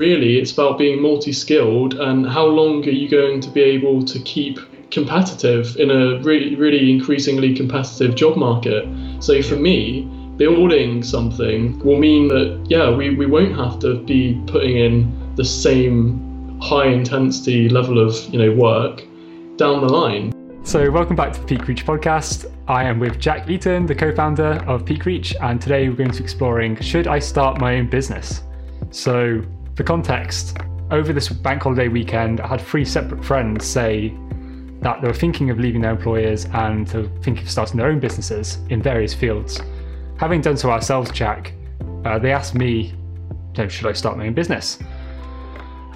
really it's about being multi-skilled and how long are you going to be able to keep competitive in a really really increasingly competitive job market? So for me building something will mean that yeah we, we won't have to be putting in the same high intensity level of you know work down the line. So welcome back to the peak reach podcast. I am with jack eaton the co-founder of peak reach and today we're going to be exploring should i start my own business? So for context, over this bank holiday weekend, I had three separate friends say that they were thinking of leaving their employers and thinking of starting their own businesses in various fields. Having done so ourselves, Jack, uh, they asked me, should I start my own business?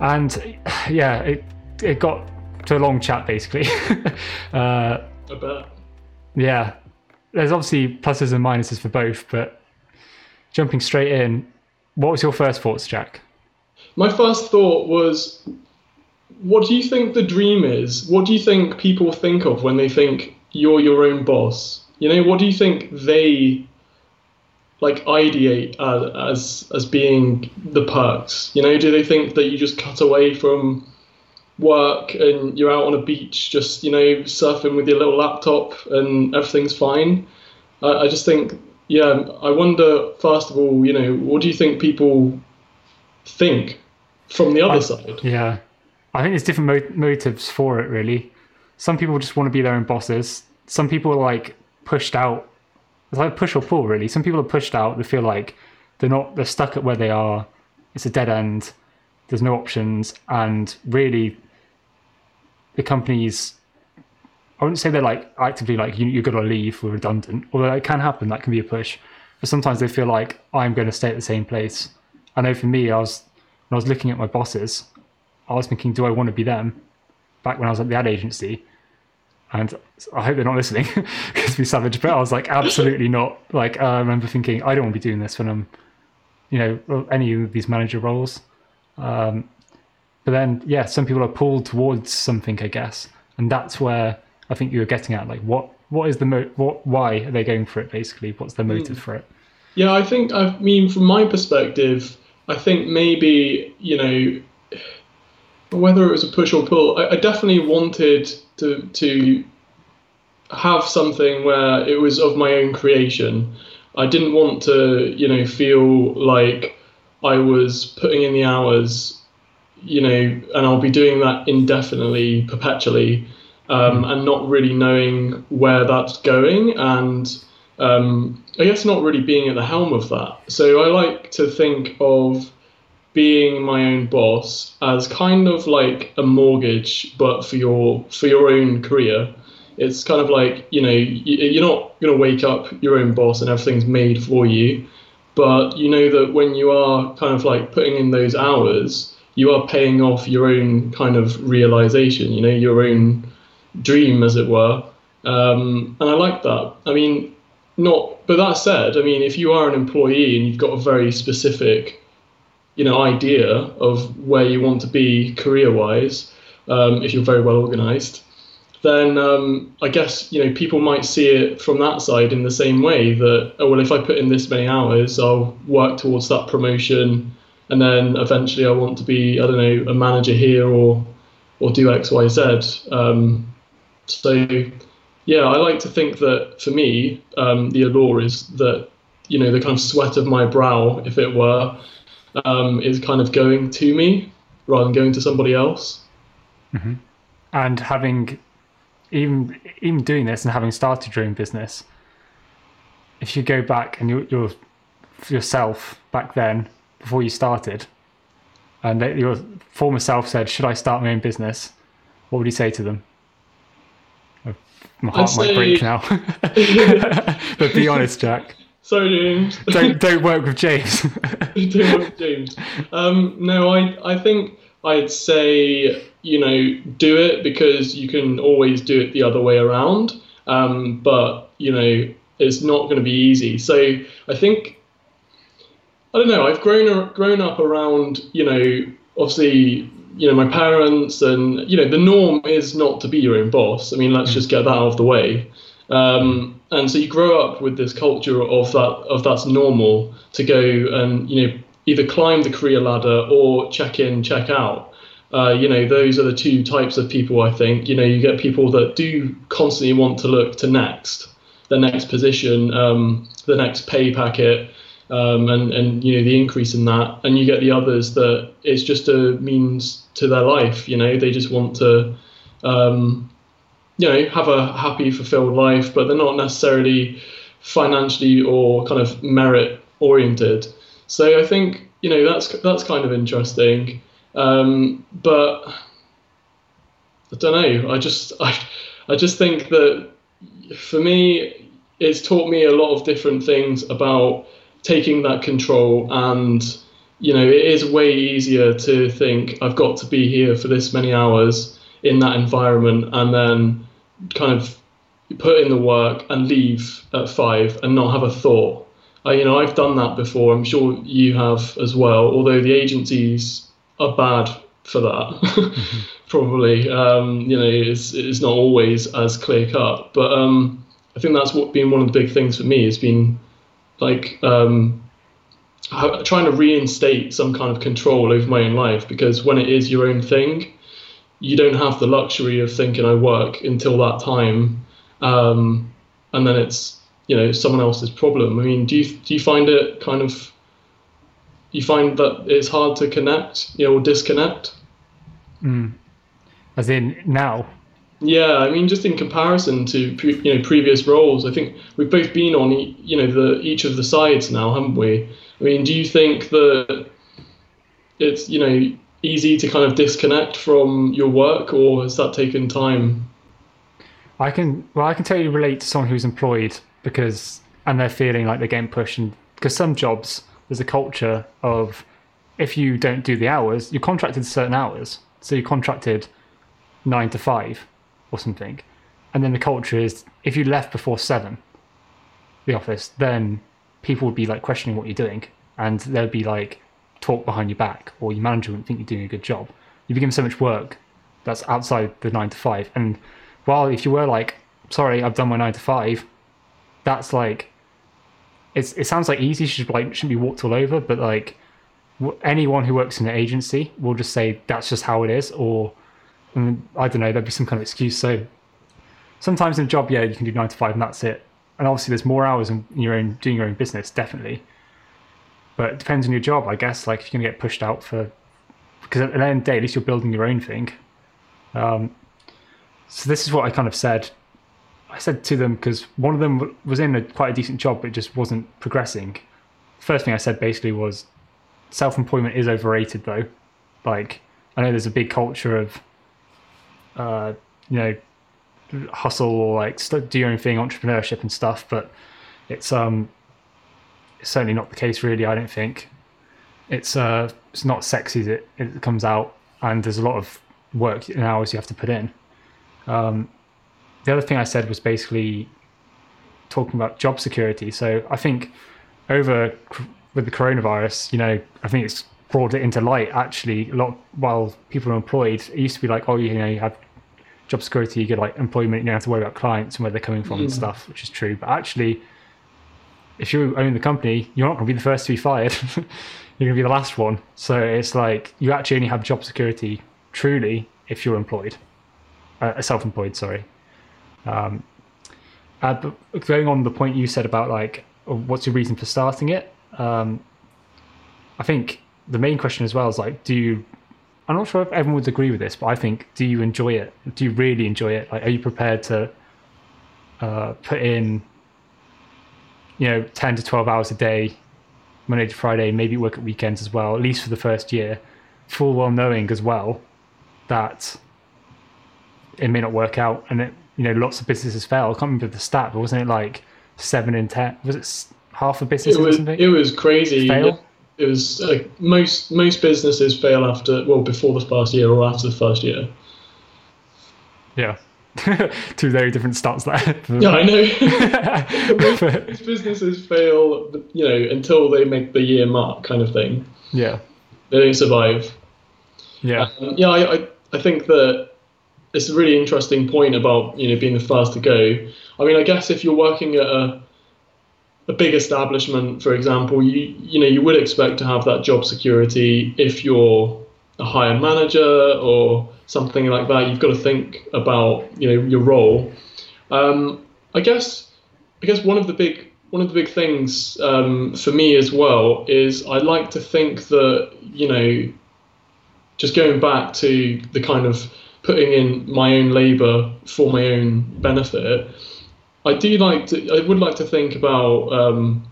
And yeah, it, it got to a long chat basically. uh, I bet. Yeah, there's obviously pluses and minuses for both, but jumping straight in, what was your first thoughts, Jack? My first thought was, what do you think the dream is? What do you think people think of when they think you're your own boss? You know, what do you think they like ideate as as, being the perks? You know, do they think that you just cut away from work and you're out on a beach just you know surfing with your little laptop and everything's fine? I just think yeah, I wonder first of all, you know, what do you think people think from the other I, side. Yeah, I think there's different mo- motives for it. Really, some people just want to be their own bosses. Some people are like pushed out. It's like push or pull, really. Some people are pushed out. They feel like they're not. They're stuck at where they are. It's a dead end. There's no options, and really, the companies. I wouldn't say they're like actively like you, you've got to leave. We're redundant. Although it can happen. That can be a push. But sometimes they feel like I'm going to stay at the same place. I know for me, I was when I was looking at my bosses, I was thinking, do I want to be them? Back when I was at the ad agency, and I hope they're not listening because we savage. But I was like, absolutely not. Like I remember thinking, I don't want to be doing this when I'm, you know, any of these manager roles. Um, but then, yeah, some people are pulled towards something, I guess, and that's where I think you were getting at. Like, what what is the mo- what? Why are they going for it? Basically, what's their motive mm. for it? Yeah, I think I mean, from my perspective I think maybe you know whether it was a push or pull. I, I definitely wanted to to have something where it was of my own creation. I didn't want to you know feel like I was putting in the hours, you know, and I'll be doing that indefinitely, perpetually, um, and not really knowing where that's going and um, I guess not really being at the helm of that. So I like to think of being my own boss as kind of like a mortgage, but for your for your own career. It's kind of like you know you're not to wake up your own boss and everything's made for you, but you know that when you are kind of like putting in those hours, you are paying off your own kind of realization. You know your own dream, as it were. Um, and I like that. I mean, not but that said i mean if you are an employee and you've got a very specific you know idea of where you want to be career wise um, if you're very well organized then um, i guess you know people might see it from that side in the same way that oh well if i put in this many hours i'll work towards that promotion and then eventually i want to be i don't know a manager here or or do xyz um, so yeah, I like to think that for me, um, the allure is that you know the kind of sweat of my brow, if it were, um, is kind of going to me rather than going to somebody else. Mm-hmm. And having even even doing this and having started your own business, if you go back and you're, you're yourself back then before you started, and your former self said, "Should I start my own business?" What would you say to them? My heart might break now. but be honest, Jack. Sorry, James. don't don't work with James. don't work with James. Um, no, I I think I'd say you know do it because you can always do it the other way around. Um, but you know it's not going to be easy. So I think I don't know. I've grown grown up around you know obviously you know my parents and you know the norm is not to be your own boss i mean let's just get that out of the way um, and so you grow up with this culture of that of that's normal to go and you know either climb the career ladder or check in, check out. Uh, you know, those are the two types of people. I think you know you get people that do constantly want to look to next, the next position, um, the next pay packet, um, and and you know the increase in that, and you get the others that it's just a means to their life. You know, they just want to, um, you know, have a happy, fulfilled life, but they're not necessarily financially or kind of merit oriented. So I think you know that's that's kind of interesting. Um, but I don't know. I just I, I just think that for me, it's taught me a lot of different things about taking that control and you know it is way easier to think I've got to be here for this many hours in that environment and then kind of put in the work and leave at five and not have a thought. Uh, you know, I've done that before. I'm sure you have as well. Although the agencies are bad for that. Probably, um, you know, it's, it's not always as clear cut. But um, I think that's what been one of the big things for me has been like um, trying to reinstate some kind of control over my own life because when it is your own thing, you don't have the luxury of thinking I work until that time, um, and then it's you know someone else's problem. I mean, do you do you find it kind of you find that it's hard to connect, you know, or disconnect? Mm. As in now. Yeah, I mean, just in comparison to pre- you know previous roles, I think we've both been on you know the each of the sides now, haven't we? I mean, do you think that it's you know easy to kind of disconnect from your work, or has that taken time? I can well, I can totally relate to someone who's employed because and they're feeling like they're getting pushed, and because some jobs there's a culture of if you don't do the hours, you're contracted certain hours. So you're contracted nine to five or something. And then the culture is if you left before seven, the office, then people would be like questioning what you're doing. And there'd be like talk behind your back, or your manager wouldn't think you're doing a good job. You've been given so much work that's outside the nine to five. And while if you were like, sorry, I've done my nine to five, that's like it's, it sounds like easy should like shouldn't be walked all over, but like anyone who works in an agency will just say that's just how it is, or I, mean, I don't know, there'd be some kind of excuse. So sometimes in a job, yeah, you can do nine to five and that's it. And obviously, there's more hours in your own doing your own business, definitely. But it depends on your job, I guess. Like if you're gonna get pushed out for, because at the end of the day, at least you're building your own thing. Um, so this is what I kind of said I said to them because one of them was in a quite a decent job, but just wasn't progressing. First thing I said basically was, self-employment is overrated though. Like I know there's a big culture of, uh, you know, hustle or like do your own thing, entrepreneurship and stuff, but it's um, certainly not the case really. I don't think it's uh, it's not sexy it, it comes out, and there's a lot of work and hours you have to put in. Um, the other thing I said was basically talking about job security. So I think over with the coronavirus, you know, I think it's brought it into light actually a lot while people are employed. It used to be like, oh, you know, you have job security, you get like employment, you don't have to worry about clients and where they're coming from mm. and stuff, which is true. But actually, if you own the company, you're not going to be the first to be fired. you're going to be the last one. So it's like you actually only have job security truly if you're employed, uh, self-employed. Sorry. Um, uh, going on the point you said about like, what's your reason for starting it? Um, I think the main question as well is like, do you? I'm not sure if everyone would agree with this, but I think, do you enjoy it? Do you really enjoy it? Like, are you prepared to uh, put in, you know, 10 to 12 hours a day, Monday to Friday, maybe work at weekends as well, at least for the first year, full well knowing as well that it may not work out and it you know, lots of businesses fail. I can't remember the stat, but wasn't it like seven in ten? Was it half a business? It was. It was crazy. Fail? It was like most most businesses fail after well before the first year or after the first year. Yeah. Two very different starts there. yeah, I know. most, most businesses fail, you know, until they make the year mark, kind of thing. Yeah. They don't survive. Yeah. Um, yeah, I, I I think that it's a really interesting point about you know being the first to go. I mean, I guess if you're working at a a big establishment, for example, you you know you would expect to have that job security if you're a higher manager or something like that. You've got to think about you know your role. Um, I guess I guess one of the big one of the big things um, for me as well is I like to think that you know just going back to the kind of putting in my own labour for my own benefit I do like to. I would like to think about um,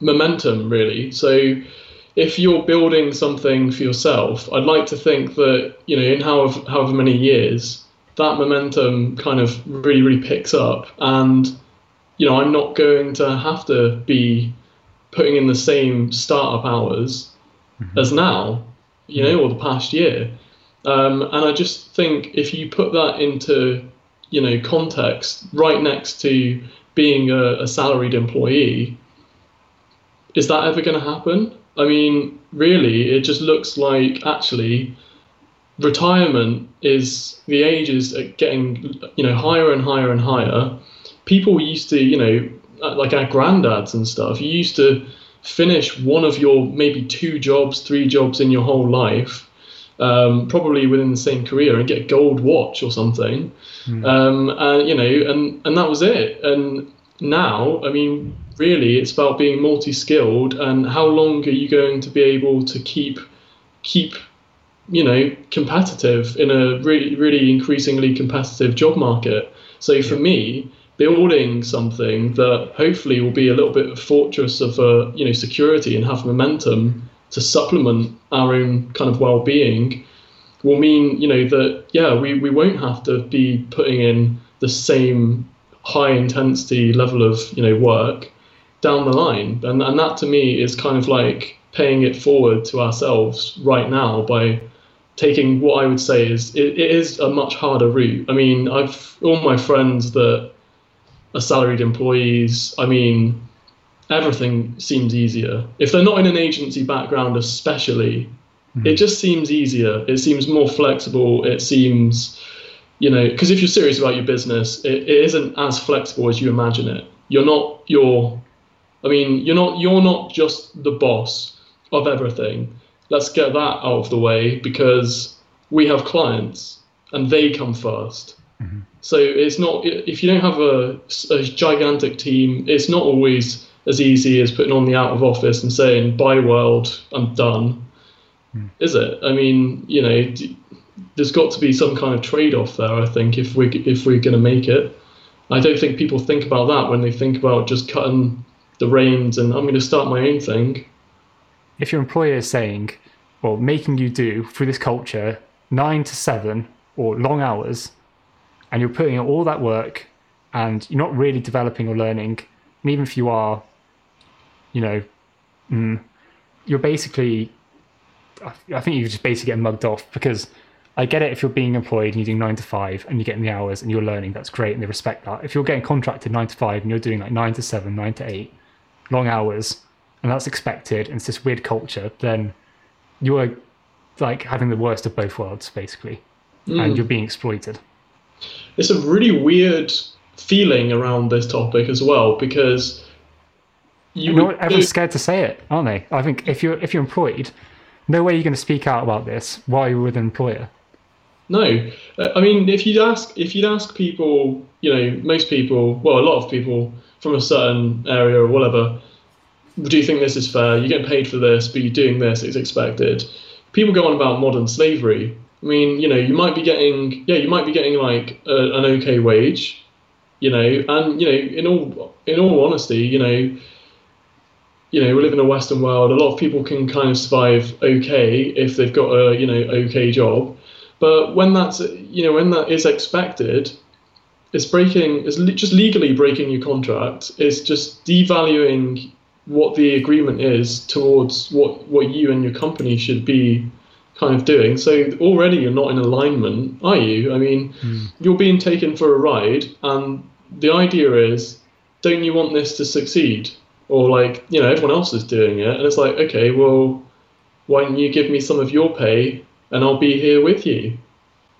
momentum, really. So, if you're building something for yourself, I'd like to think that you know, in however however many years, that momentum kind of really really picks up, and you know, I'm not going to have to be putting in the same startup hours mm-hmm. as now, you know, or the past year. Um, and I just think if you put that into you know context right next to being a, a salaried employee is that ever going to happen? I mean really it just looks like actually retirement is the age is getting you know higher and higher and higher. People used to you know like our granddads and stuff you used to finish one of your maybe two jobs three jobs in your whole life um, probably within the same career and get a gold watch or something. Mm. Um, and, you know, and, and that was it. And now, I mean, really, it's about being multi-skilled and how long are you going to be able to keep keep you know competitive in a really really increasingly competitive job market. So for yeah. me, building something that hopefully will be a little bit of fortress of uh, you know security and have momentum to supplement our own kind of well-being will mean you know that yeah we, we won't have to be putting in the same high intensity level of you know work down the line and and that to me is kind of like paying it forward to ourselves right now by taking what I would say is it, it is a much harder route. I mean, I've all my friends that are salaried employees. I mean, everything seems easier. If they're not in an agency background, especially, mm. it just seems easier. It seems more flexible. It seems, you know, because if you're serious about your business, it, it isn't as flexible as you imagine it. You're not your, I mean, you're not you're not just the boss of everything. Let's get that out of the way because we have clients and they come 1st mm-hmm. So it's not if you don't have a, a gigantic team, it's not always as easy as putting on the out of office and saying bye world i'm done. Mm. is it? I mean you know there's got to be some kind of trade-off there i think if we if we're going to make it. I don't think people think about that when they think about just cutting the reins and i'm going to start my own thing. If your employer is saying or making you do through this culture nine to seven or long hours and you're putting in all that work and you're not really developing or learning and even if you are you know, mm, you're basically, I think you just basically get mugged off because I get it if you're being employed and you're doing nine to five and you're getting the hours and you're learning, that's great and they respect that. If you're getting contracted nine to five and you're doing like nine to seven, nine to eight, long hours, and that's expected and it's this weird culture, then you are like having the worst of both worlds basically, mm. and you're being exploited. It's a really weird feeling around this topic as well because you no, everyone's scared to say it, aren't they? I think if you're if you're employed, no way you're going to speak out about this while you're with an employer. No, uh, I mean if you'd ask if you'd ask people, you know, most people, well, a lot of people from a certain area or whatever, do you think this is fair? You're getting paid for this, but you're doing this. It's expected. People go on about modern slavery. I mean, you know, you might be getting, yeah, you might be getting like a, an okay wage, you know, and you know, in all in all honesty, you know you know, we live in a Western world. A lot of people can kind of survive okay if they've got a you know okay job, but when that's you know when that is expected, it's breaking. It's just legally breaking your contract. It's just devaluing what the agreement is towards what what you and your company should be kind of doing. So already you're not in alignment, are you? I mean, mm. you're being taken for a ride, and the idea is, don't you want this to succeed? Or like you know everyone else is doing it, and it's like okay, well, why don't you give me some of your pay and I'll be here with you?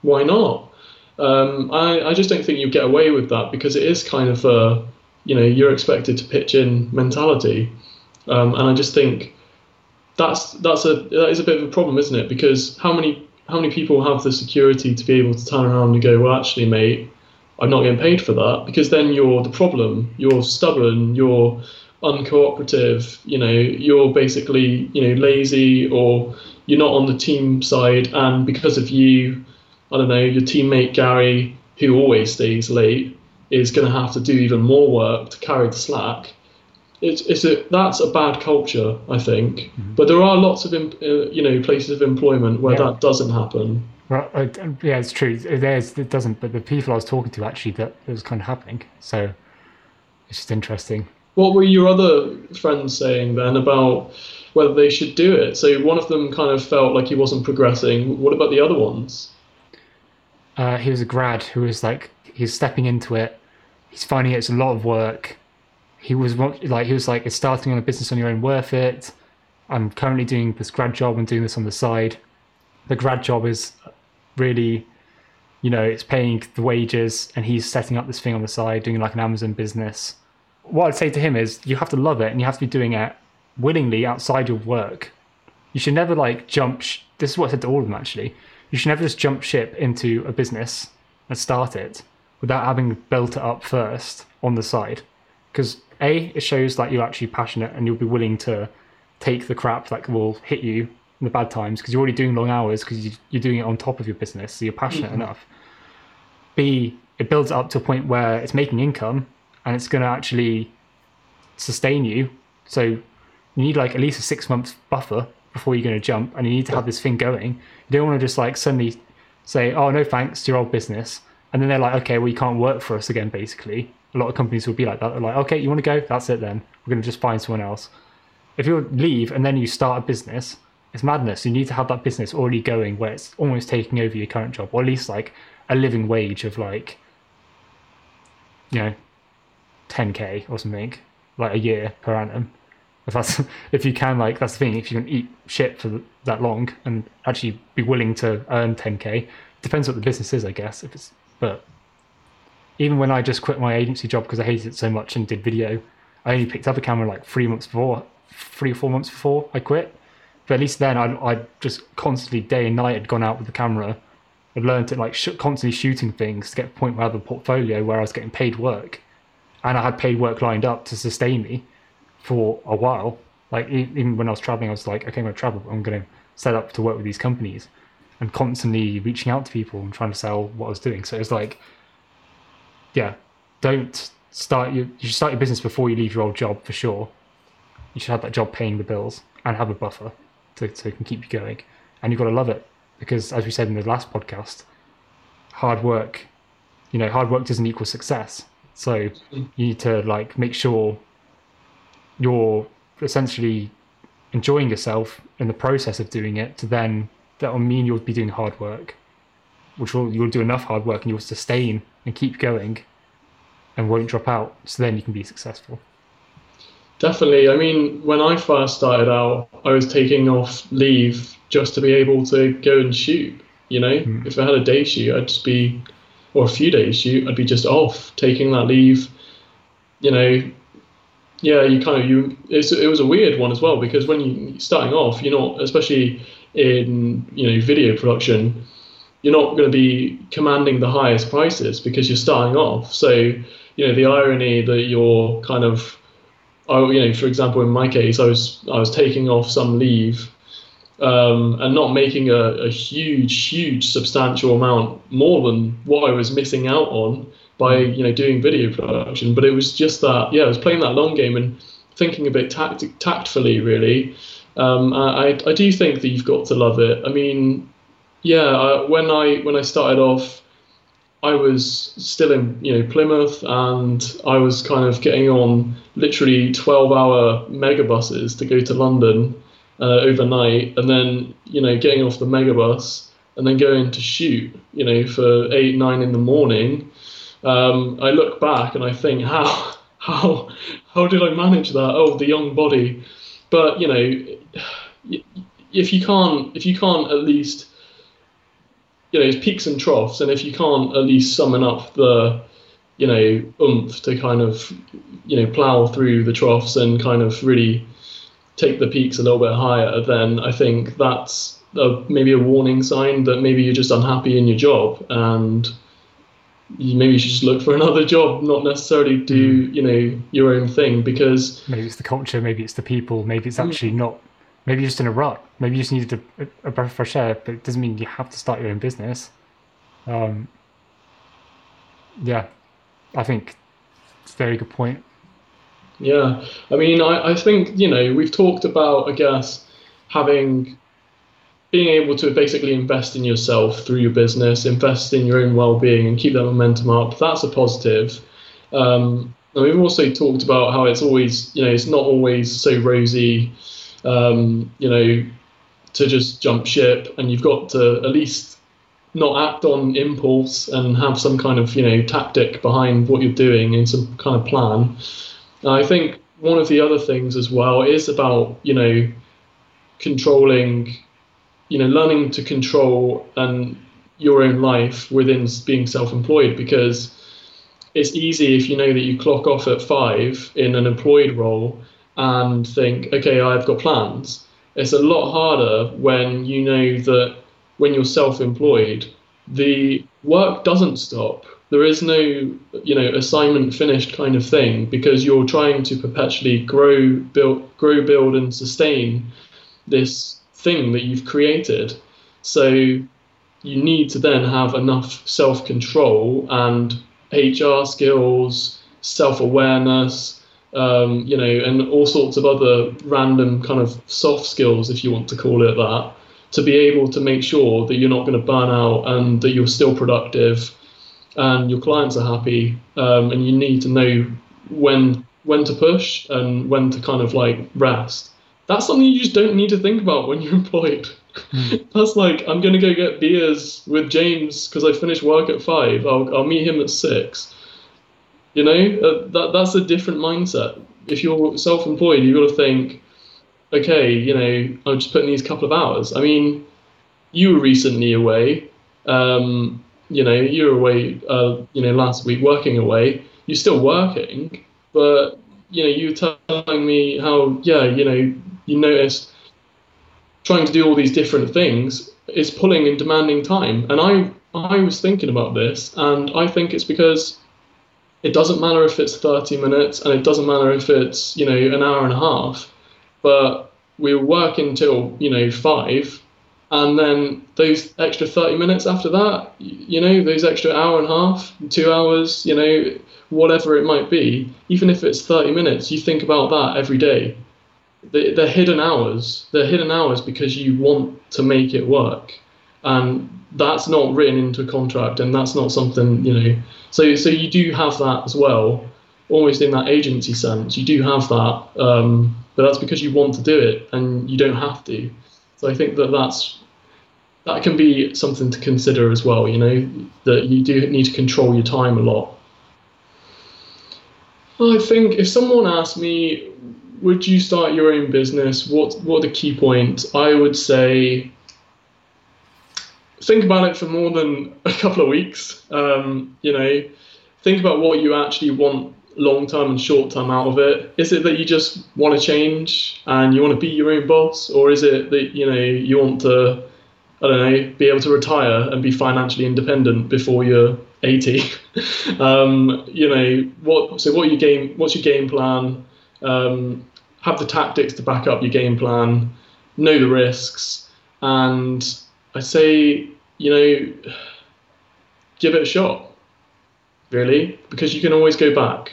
Why not? Um, I I just don't think you get away with that because it is kind of a you know you're expected to pitch in mentality, um, and I just think that's that's a that is a bit of a problem, isn't it? Because how many how many people have the security to be able to turn around and go, well, actually, mate, I'm not getting paid for that, because then you're the problem. You're stubborn. You're uncooperative. You know, you're basically you know lazy or you're not on the team side, and because of you, I don't know, your teammate Gary, who always stays late, is going to have to do even more work to carry the slack. It's, it's a that's a bad culture, I think. Mm-hmm. But there are lots of uh, you know places of employment where yeah. that doesn't happen. Well, uh, yeah, it's true. There's it doesn't, but the people I was talking to actually that it was kind of happening. So it's just interesting. What were your other friends saying then about whether they should do it? So one of them kind of felt like he wasn't progressing. What about the other ones? Uh, he was a grad who was like he's stepping into it. He's finding it's a lot of work. He was like he was like, "Is starting on a business on your own worth it?" I'm currently doing this grad job and doing this on the side. The grad job is really, you know, it's paying the wages, and he's setting up this thing on the side, doing like an Amazon business. What I'd say to him is, you have to love it, and you have to be doing it willingly outside your work. You should never like jump. Sh- this is what I said to all of them actually. You should never just jump ship into a business and start it without having built it up first on the side. Because a, it shows that you're actually passionate and you'll be willing to take the crap that will hit you in the bad times because you're already doing long hours because you're doing it on top of your business, so you're passionate mm-hmm. enough. B, it builds up to a point where it's making income and it's going to actually sustain you. So you need like at least a six month buffer before you're going to jump, and you need to have this thing going. You don't want to just like suddenly say, "Oh no, thanks to your old business," and then they're like, "Okay, well you can't work for us again." Basically, a lot of companies will be like that. They're like, "Okay, you want to go? That's it then. We're going to just find someone else." If you leave and then you start a business, it's madness. You need to have that business already going where it's almost taking over your current job, or at least like a living wage of like, you know, 10k or something, like a year per annum. If that's if you can like that's the thing if you can eat shit for that long and actually be willing to earn 10k depends what the business is i guess if it's but even when i just quit my agency job because i hated it so much and did video i only picked up a camera like three months before three or four months before i quit. But at least then i i just constantly day and night had gone out with the camera i'd learned to like sh- constantly shooting things to get a point where i had a portfolio where i was getting paid work and i had paid work lined up to sustain me for a while. Like even when I was traveling, I was like, okay, I'm going to travel. I'm going to set up to work with these companies, and constantly reaching out to people and trying to sell what I was doing. So it's like, yeah, don't start your you should start your business before you leave your old job for sure. You should have that job paying the bills and have a buffer to so it can keep you going. And you've got to love it because, as we said in the last podcast, hard work, you know, hard work doesn't equal success. So you need to like make sure you're essentially enjoying yourself in the process of doing it to then that will mean you'll be doing hard work which will you'll do enough hard work and you'll sustain and keep going and won't drop out. So then you can be successful. Definitely. I mean when i first started out i was taking off leave just to be able to go and shoot you know? Mm. if i had a day shoot i'd just be or a few days i'd be just off taking that leave you know yeah, you kind of you. it was a weird one as well because when you starting off, you're not, especially in you know video production, you're not going to be commanding the highest prices because you're starting off. So you know the irony that you're kind of, oh you know for example in my case I was I was taking off some leave. Um, and not making a, a huge, huge, substantial amount more than what I was missing out on by you know doing video production. But it was just that yeah, I was playing that long game and thinking a bit tact- tactfully really. Um, I I do think that you've got to love it. I mean, yeah, I, when I when I started off. I was still in, you know, Plymouth, and I was kind of getting on literally 12-hour megabuses to go to London uh, overnight, and then, you know, getting off the megabus and then going to shoot, you know, for eight, nine in the morning, um, I look back and I think how how how did I manage that? Oh, the young body. But you know, if you can't if you can't at least you know it's peaks and troughs, and if you can't at least summon up the you know oomph to kind of you know plow through the troughs and kind of really take the peaks a little bit higher, then I think that's a, maybe a warning sign that maybe you're just unhappy in your job and you maybe you should just look for another job, not necessarily do Hmm. you know your own thing because maybe it's the culture, maybe it's the people, maybe it's actually not. Maybe you're just in a rut. Maybe you just needed a, a breath of fresh air, but it doesn't mean you have to start your own business. Um, yeah, I think it's a very good point. Yeah, I mean, I, I think, you know, we've talked about, I guess, having, being able to basically invest in yourself through your business, invest in your own well being and keep that momentum up. That's a positive. Um, and we've also talked about how it's always, you know, it's not always so rosy, um, you know, to just jump ship and you've got to at least not act on impulse and have some kind of, you know, tactic behind what you're doing and some kind of plan. And I think one of the other things as well is about you know controlling, you know, learning to control and your own life within being self-employed because it's easy if you know that you clock off at five in an employed role and think, okay, I've got plans. It's a lot harder when you know that when you're self-employed, the work doesn't stop. There is no, you know, assignment finished kind of thing because you're trying to perpetually grow, build, grow, build, and sustain this thing that you've created. So you need to then have enough self-control and HR skills, self-awareness, um, you know, and all sorts of other random kind of soft skills, if you want to call it that, to be able to make sure that you're not going to burn out and that you're still productive and your clients are happy. Um, and you need to know when when to push and when to kind of like rest. That's something you just don't need to think about when you're employed. That's like I'm gonna go get beers with James because I finished work at five. I'll I'll meet him at six. You know, uh, that that's a different mindset. If you're self-employed, you've got to think, okay, you know, I'm just putting these couple of hours. I mean, you were recently away. Um, you know, you were away. Uh, you know, last week working away. You're still working, but you know, you were telling me how, yeah, you know, you noticed trying to do all these different things is pulling and demanding time. And I I was thinking about this, and I think it's because it doesn't matter if it's 30 minutes, and it doesn't matter if it's you know an hour and a half, but we work until you know five, and then those extra 30 minutes after that, you know, those extra hour and a half, two hours, you know, whatever it might be, even if it's 30 minutes, you think about that every day they- they're hidden hours. They're hidden hours because you want to make it work, and that's not written into a contract, and that's not something you know. So so you do have that as well, almost in that agency sense. You do have that, um, but that's because you want to do it, and you don't have to. So I think that that's that can be something to consider as well. You know that you do need to control your time a lot. I think if someone asked me, would you start your own business? What what are the key points? I would say think about it for more than a couple of weeks. Um, you know, think about what you actually want long term and short term out of it. Is it that you just want to change and you want to be your own boss, or is it that you know you want to I don't know, be able to retire and be financially independent before you're 80. um, you know, what? So what your game? What's your game plan? Um, have the tactics to back up your game plan. Know the risks, and I say, you know, give it a shot. Really, because you can always go back,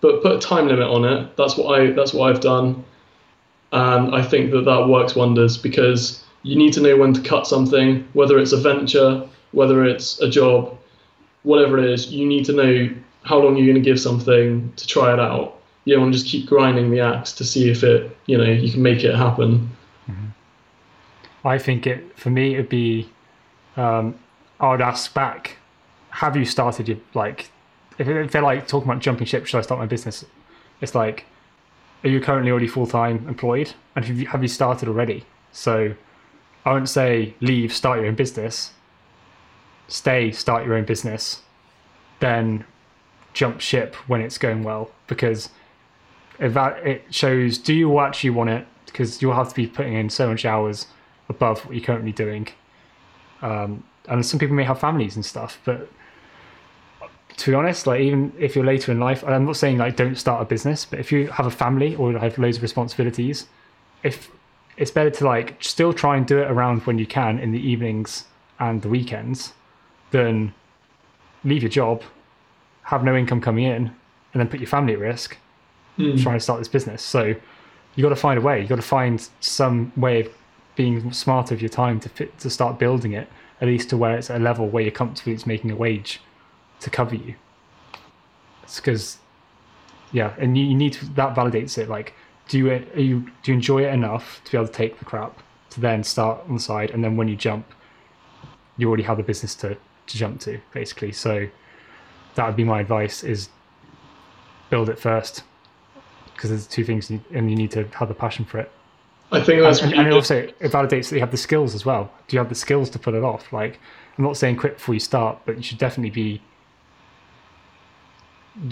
but put a time limit on it. That's what I. That's what I've done, and I think that that works wonders because you need to know when to cut something, whether it's a venture, whether it's a job, whatever it is, you need to know how long you're going to give something to try it out. You don't want to just keep grinding the axe to see if it, you know, you can make it happen. I think it for me it'd be um, I would ask back, have you started your like if, if they're like talking about jumping ship, should I start my business? It's like, are you currently already full time employed, and have you have you started already? So I wouldn't say leave, start your own business. Stay, start your own business. Then jump ship when it's going well because it shows do you actually want it because you'll have to be putting in so much hours above what you're currently doing um, and some people may have families and stuff but to be honest like even if you're later in life and i'm not saying like don't start a business but if you have a family or have loads of responsibilities if it's better to like still try and do it around when you can in the evenings and the weekends than leave your job have no income coming in and then put your family at risk hmm. trying to start this business. So you got to find a way. You got to find some way of being smarter with your time to fit to start building it at least to where it's at a level where you're comfortable it's making a wage to cover you. It's because yeah and you, you need to, that validates it like do you, are you do you enjoy it enough to be able to take the crap to then start on the side and then when you jump you already have the business to, to jump to basically? So that would be my advice is build it first because there's two things you, and you need to have the passion for it. I think that's and, and it also it validates that you have the skills as well. Do you have the skills to put it off? Like i'm not saying quit before you start but you should definitely be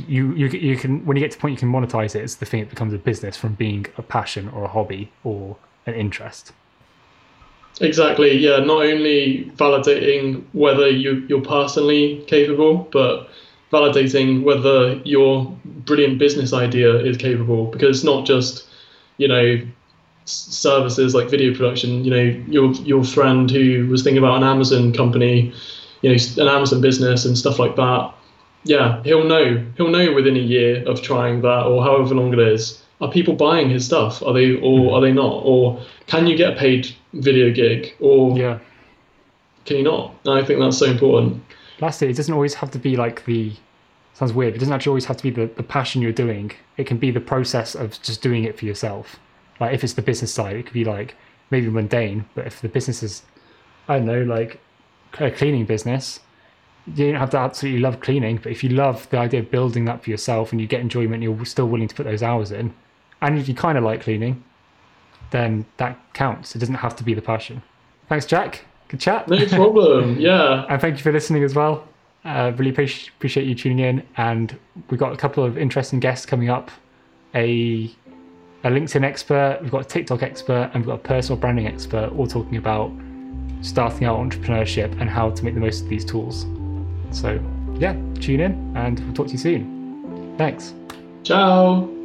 you you you can when you get to point you can monetize it it's the thing that becomes a business from being a passion or a hobby or an interest Exactly. Yeah. Not only validating whether you, you're personally capable, but validating whether your brilliant business idea is capable. Because it's not just, you know, services like video production. You know, your your friend who was thinking about an Amazon company, you know, an Amazon business and stuff like that. Yeah, he'll know. He'll know within a year of trying that, or however long it is. Are people buying his stuff? Are they, or mm-hmm. are they not? Or can you get a paid video gig, or yeah can you not? And I think that's so important. lastly it doesn't always have to be like the sounds weird but it doesn't actually always have to be the, the passion you're doing it can be the process of just doing it for yourself like if it's the business side it could be like maybe mundane but if the business is i don't know like a cleaning business you don't have to absolutely love cleaning but if you love the idea of building that for yourself and you get enjoyment you're still willing to put those hours in and if you kind of like cleaning then that counts it doesn't have to be the passion thanks jack good chat No problem. yeah. and thank you for listening as well. Uh, really appreciate appreciate you tuning in. And we've got a couple of interesting guests coming up. A a LinkedIn expert, we've got a TikTok expert, and we've got a personal branding expert, all talking about starting out entrepreneurship and how to make the most of these tools. So yeah, tune in, and we'll talk to you soon. Thanks. Ciao.